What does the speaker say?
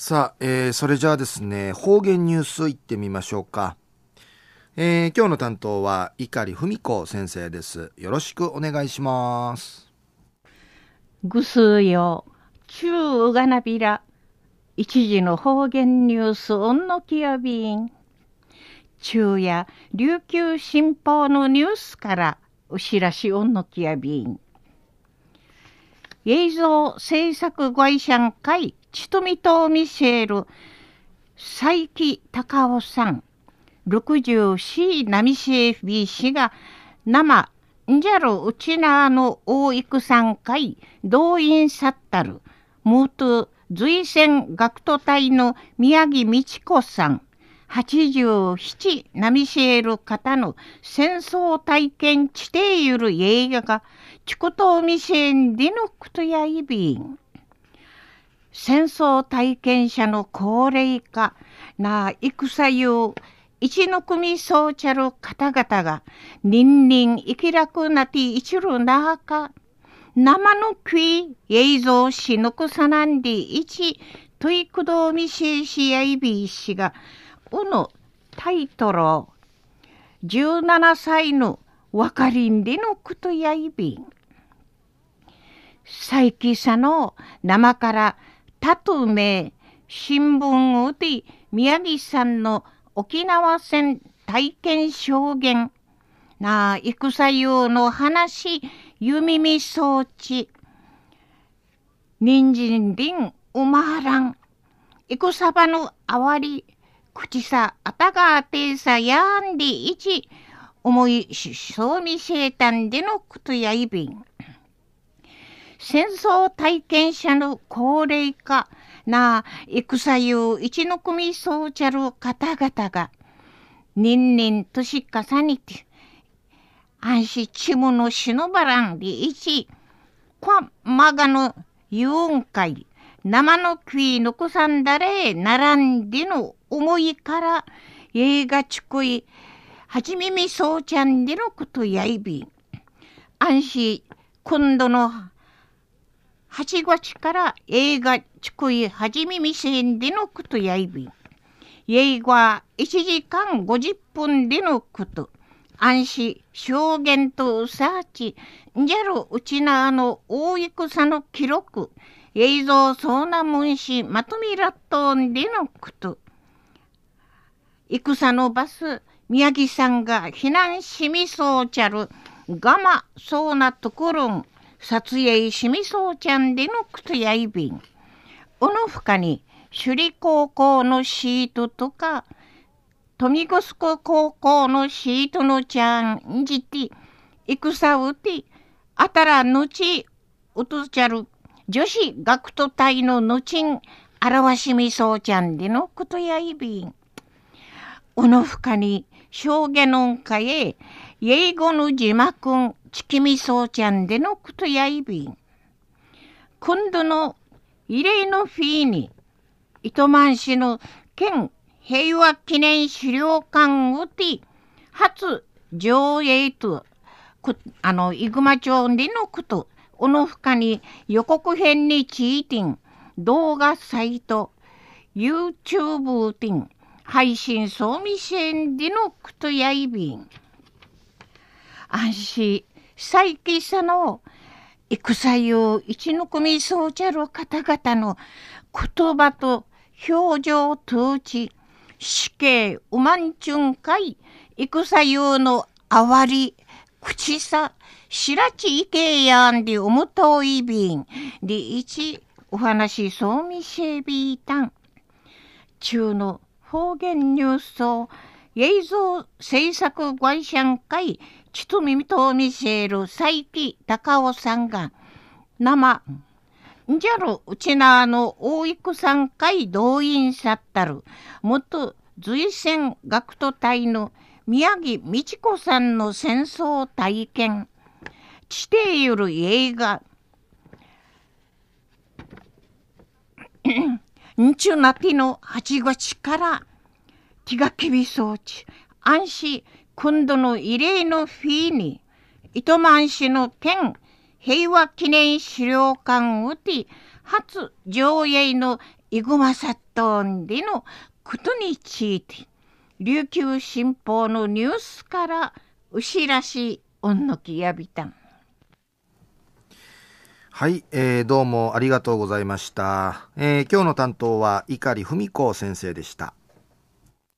さあ、えー、それじゃあですね、方言ニュースいってみましょうか。えー、今日の担当は碇文子先生です。よろしくお願いします。ぐすよ、中うがなびら、一時の方言ニュースおんのきやびん。中や琉球新報のニュースからお知らしおんのきやびん。映像制作会社会ちとみとミシェル佐伯隆夫さん64ナミシェフビ氏が生んじゃるうちなの大育さん会動員さったるムート随戦学徒隊の宮城美智子さん87ナミシェール方の戦争体験地底ゆる映画がチコトミシェンディノクトやイビン。戦争体験者の高齢化な戦ゆ一の組そうちゃる方々が、ニンニン生き楽なて一るなあか、生の食い映像しのくさなんで一、トイクドミシェシやいびいしが、うのタイトルを、17歳の若りんでのくとやいびん。佐伯さの生からたとめ新聞をで宮城さんの沖縄戦体験証言。なあ戦用の話湯耳装置。人参林うまらん戦場のあわり口さあたがあてさやんでいち。思いそうみせたんでのことやいびん。戦争体験者の高齢化な戦ゆ一の組そうちゃる方々が、年々年重ねて、安心ちむのしのばらんで一、こまがの遊ん会、生の食い残さんだれ、並んでの思いから、映画ちくい、はじめみそうちゃんでのことやいび、安心、今度の8月から映画ちくいはじめみせんでのことやいび。映画1時間50分でのこと。安心証言とうさち、じゃるうちなあの大戦の記録、映像そうなもんしまとめらっとんでのこと。戦のバス、宮城さんが避難しみそうちゃる、がまそうなところん、撮影しみそうちゃんでのくとやいびん。おのふかに首里高校のシートとか、富城高校のシートのちゃんじて、戦うて、あたらのち、うとちゃる女子学徒隊ののちん、表しみそうちゃんでのことやいびん。おのふかに証言のんかへ、英語の字幕ちきみそうちゃんでのことやいびん。今度の異例のフィーに、糸満市の県平和記念資料館をて、初上映と、あの、イグマ町でのこと、おのふかに予告編についてん、動画サイト、YouTube てん、配信そうみせんでのことやいびん。安心最近さの戦ゆ一の組そうちゃる方々の言葉と表情通知死刑うまんちゅんかい戦ゆのあわり口さ白ちいけやんでおむといびんで一お話そうみせびいたん中の方言ニュースを映像制作会社会ちとみみとみせる佐伯高尾さんが生んじゃるうちなの大育さん会動員さったる元随戦学徒隊の宮城美智子さんの戦争体験地底ゆる映画。んちゅなての8月から気が厳そうち。安心今度の異例のフィーに、糸満市の県平和記念資料館をて、初上映のイグマサットンでのことについて琉球新報のニュースから牛らしいおんのきやびたん。はい、えー、どうもありがとうございました、えー、今日の担当は碇文子先生でした。